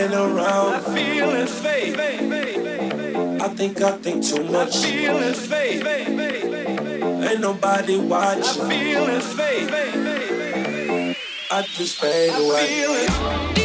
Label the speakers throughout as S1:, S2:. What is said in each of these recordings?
S1: When no one ain't around. I feel it, faith. I think I think too much. I feel it, faith. Ain't nobody watching. I feel it, faith. I just fade away.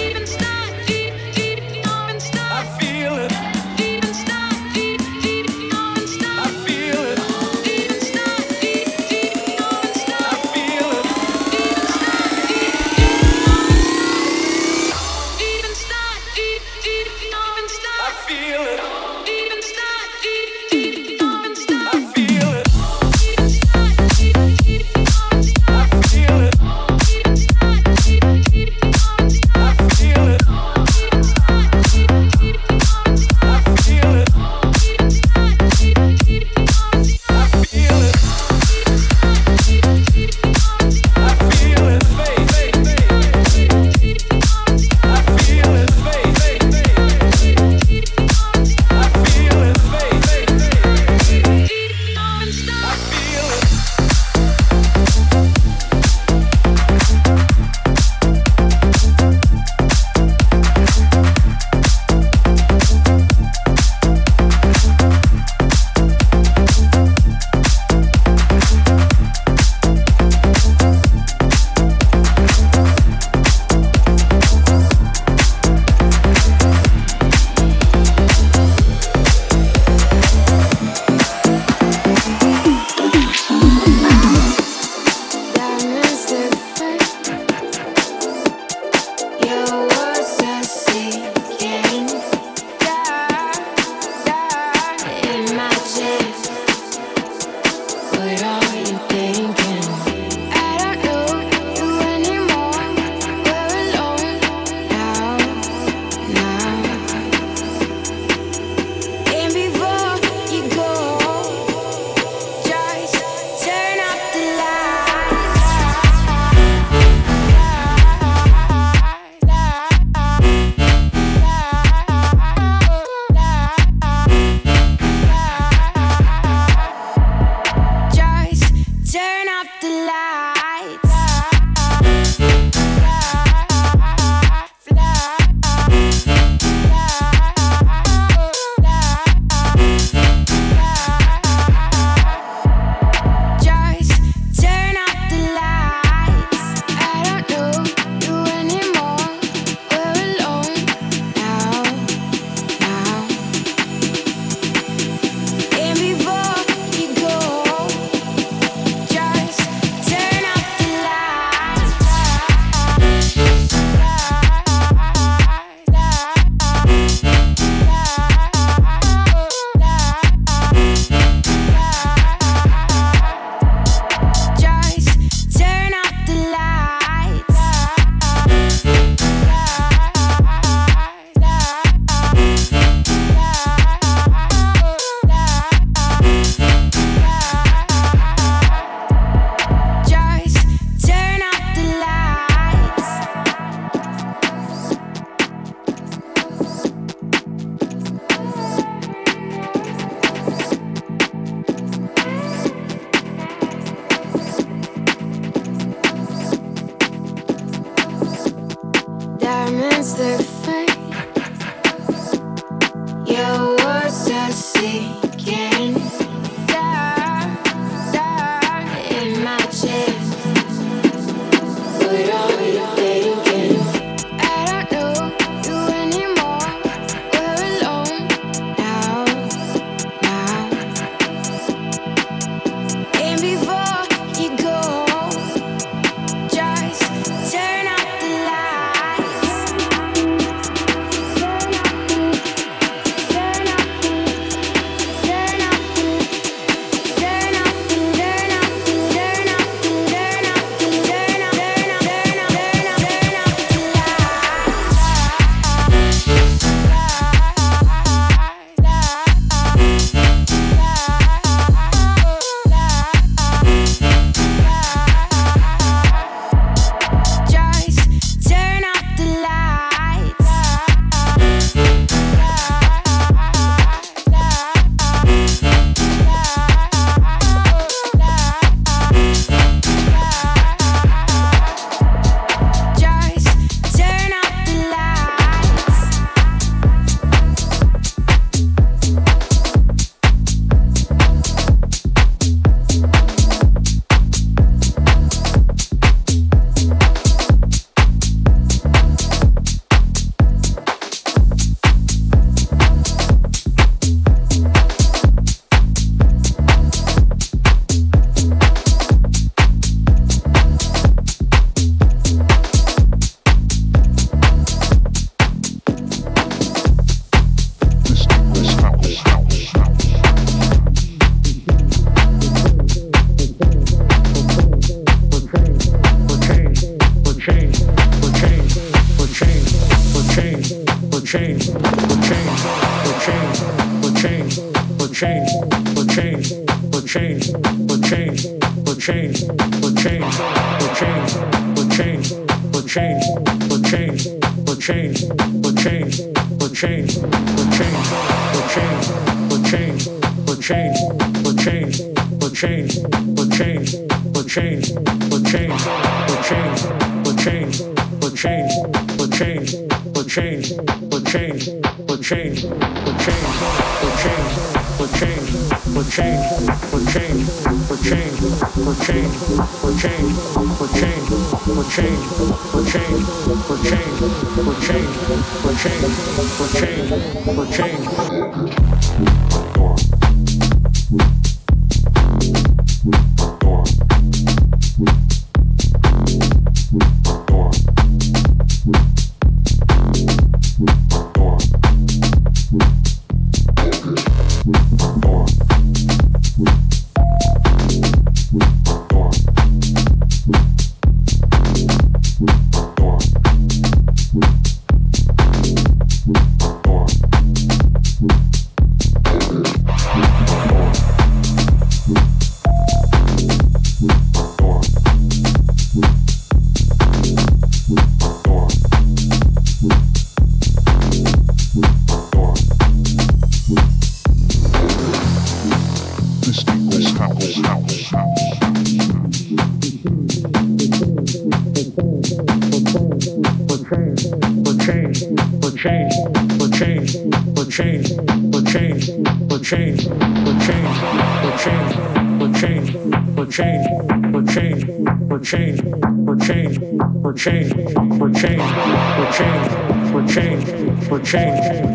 S2: change, for change, for change, for change, for change,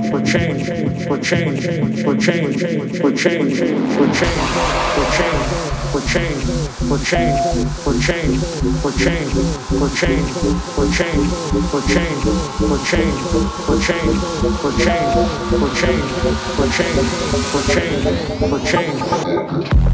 S2: for change, for change, for change, for change, for change, for change for change, for change, for change, for change, for change, for change, for change, for change, for change, for change, for change, for change, for change, for change.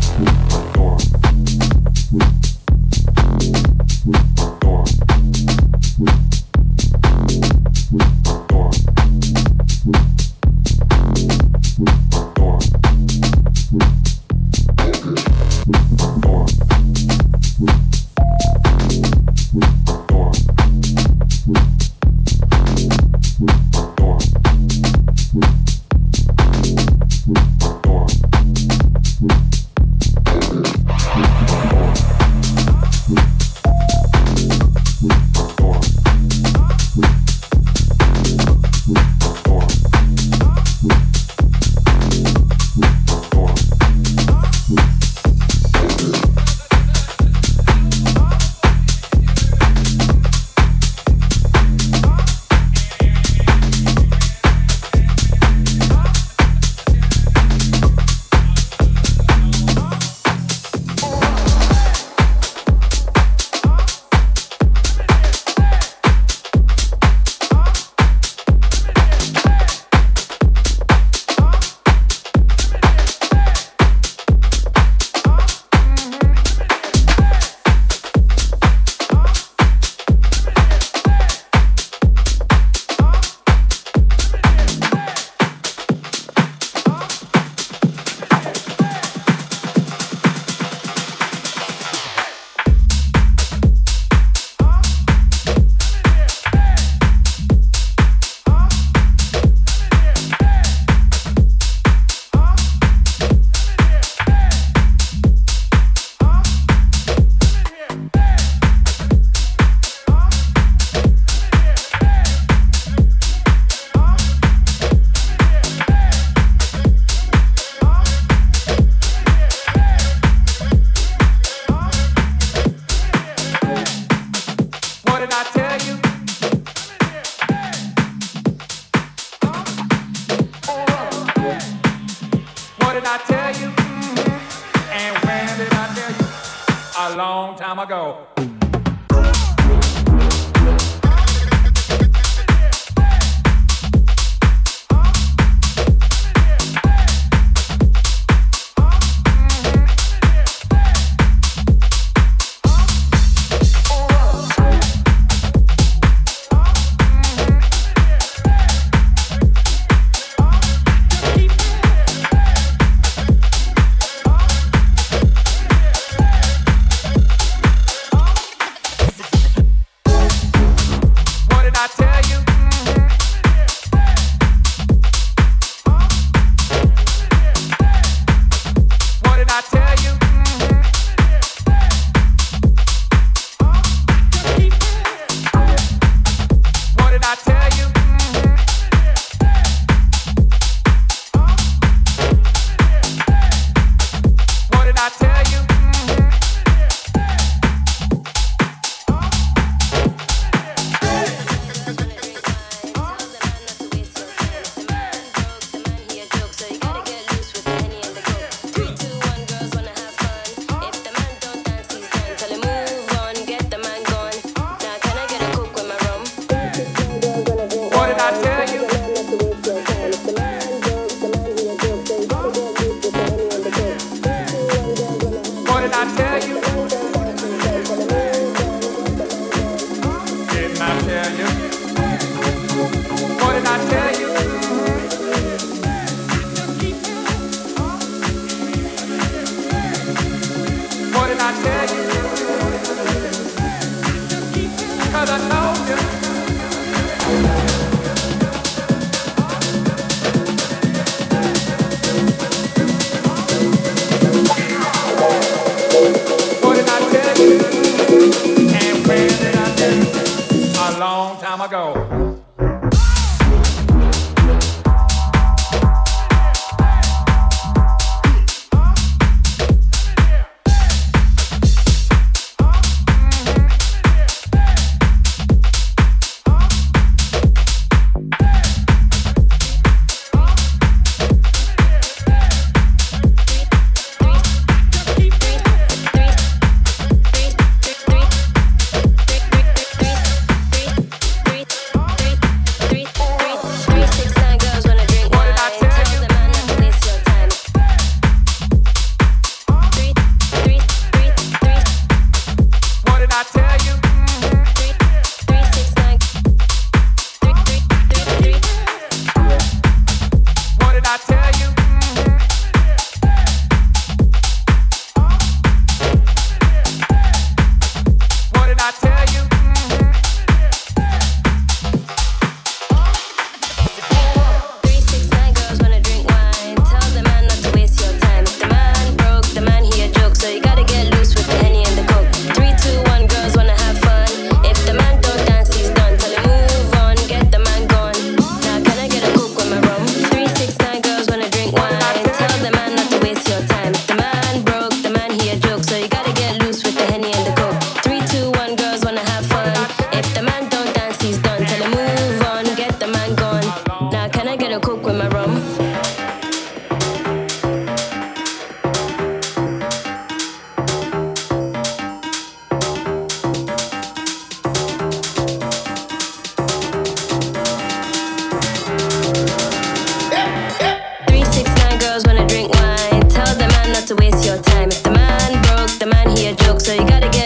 S3: a joke, so you gotta get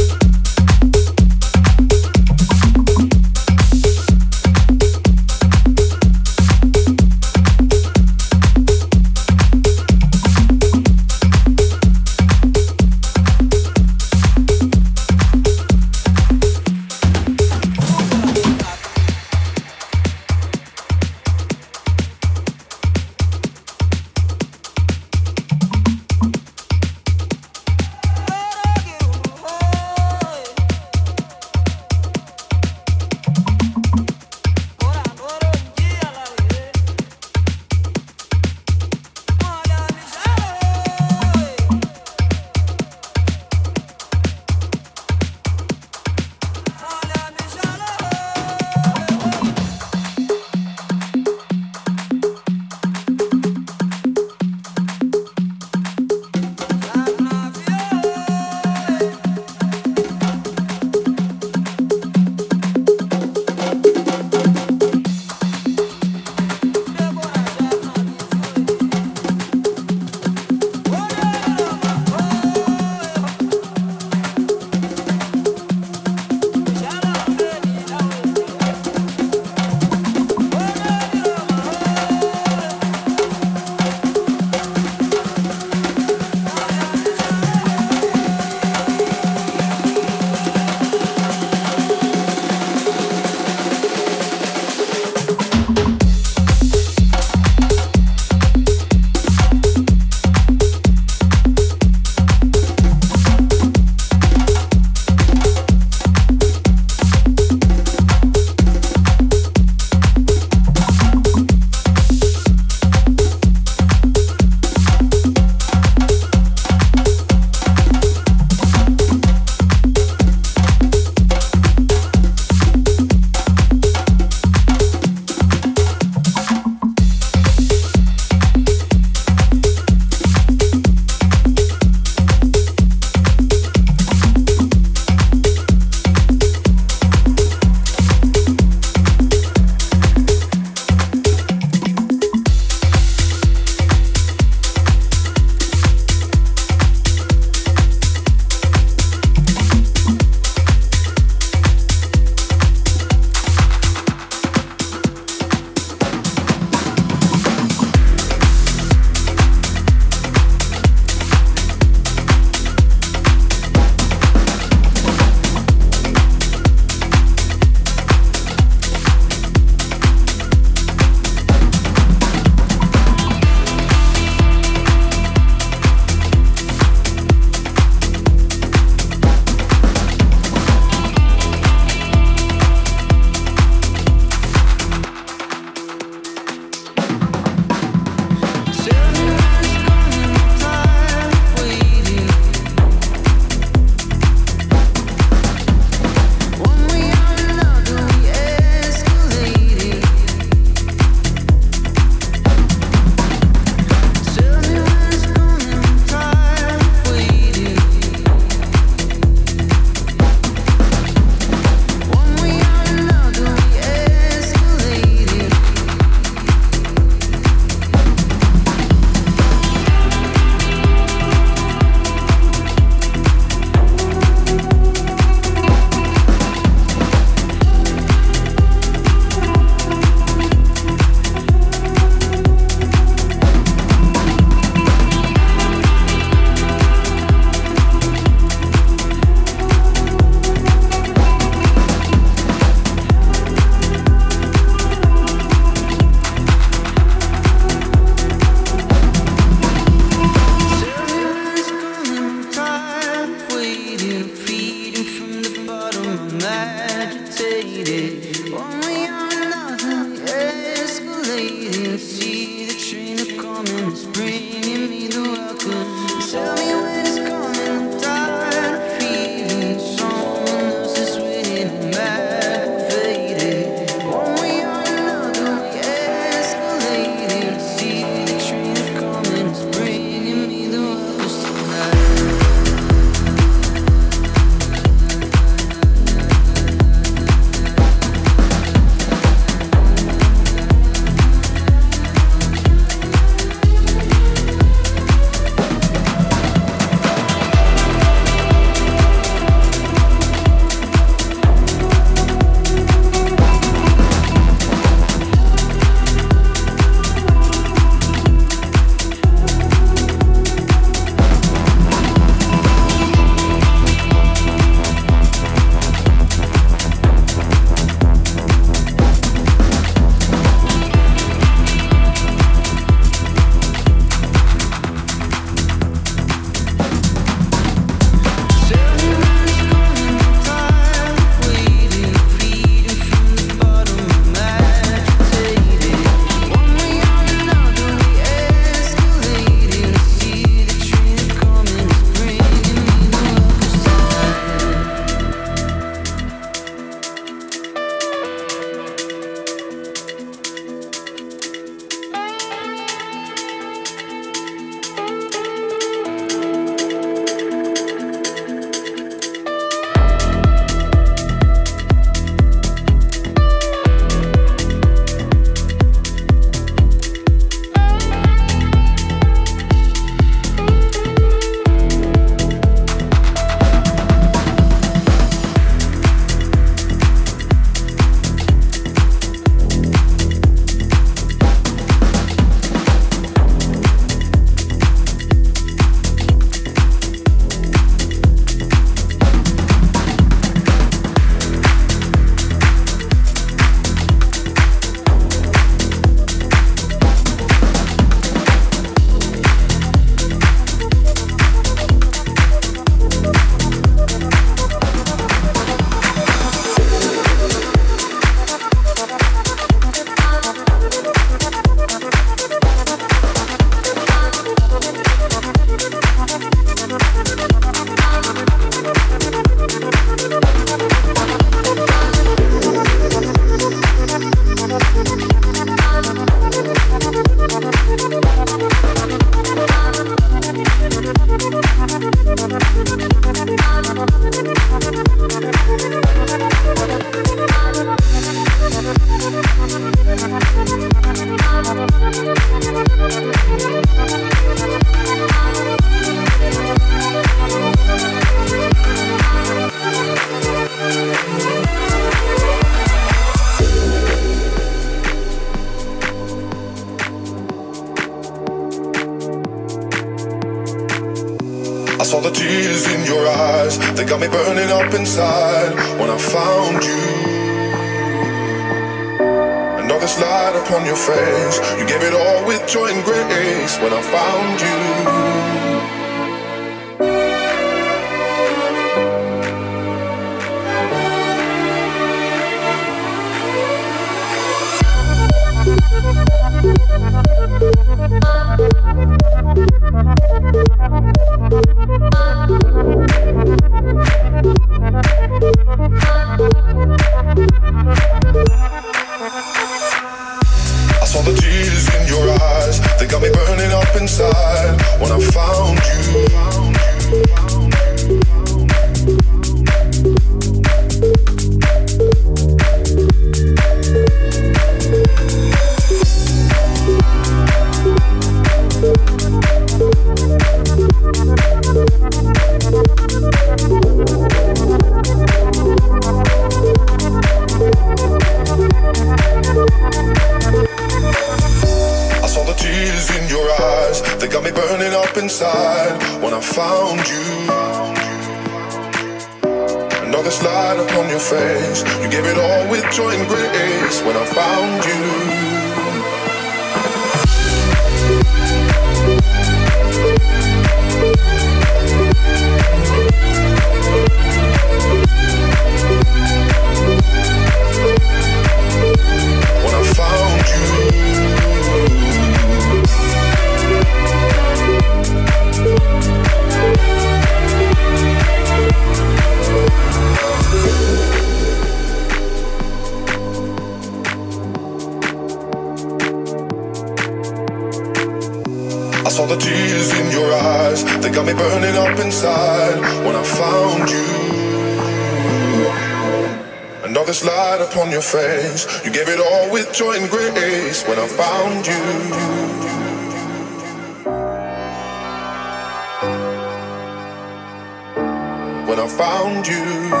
S4: found you.